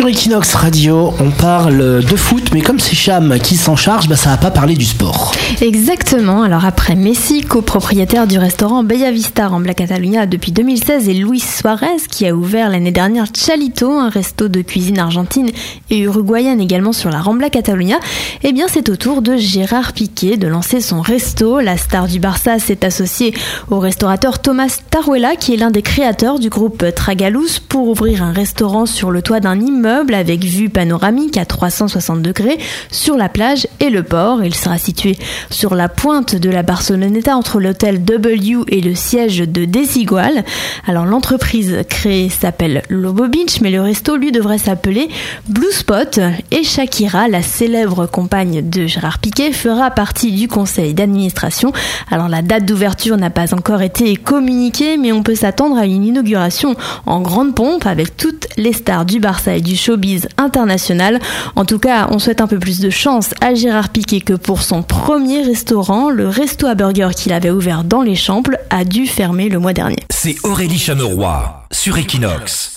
Sur Equinox Radio, on parle de foot, mais comme c'est Cham qui s'en charge, bah, ça va pas parler du sport. Exactement. Alors après Messi, copropriétaire du restaurant Bella Vista Rambla Catalunya depuis 2016, et Luis Suarez qui a ouvert l'année dernière Chalito, un resto de cuisine argentine et uruguayenne également sur la Rambla Catalunya, eh bien c'est au tour de Gérard Piquet de lancer son resto. La star du Barça s'est associée au restaurateur Thomas Taruela qui est l'un des créateurs du groupe Tragaluz pour ouvrir un restaurant sur le toit d'un immeuble avec vue panoramique à 360 degrés sur la plage et le port. Il sera situé sur la pointe de la Barceloneta entre l'hôtel W et le siège de Desigual. Alors l'entreprise créée s'appelle Lobo Beach, mais le resto lui devrait s'appeler Blue Spot et Shakira, la célèbre compagne de Gérard Piquet, fera partie du conseil d'administration. Alors la date d'ouverture n'a pas encore été communiquée, mais on peut s'attendre à une inauguration en grande pompe avec toutes les stars du Barça et du showbiz international. En tout cas, on souhaite un peu plus de chance à Gérard Piquet que pour son premier restaurant. Le resto à burger qu'il avait ouvert dans les Champles a dû fermer le mois dernier. C'est Aurélie Chameroy sur Equinox.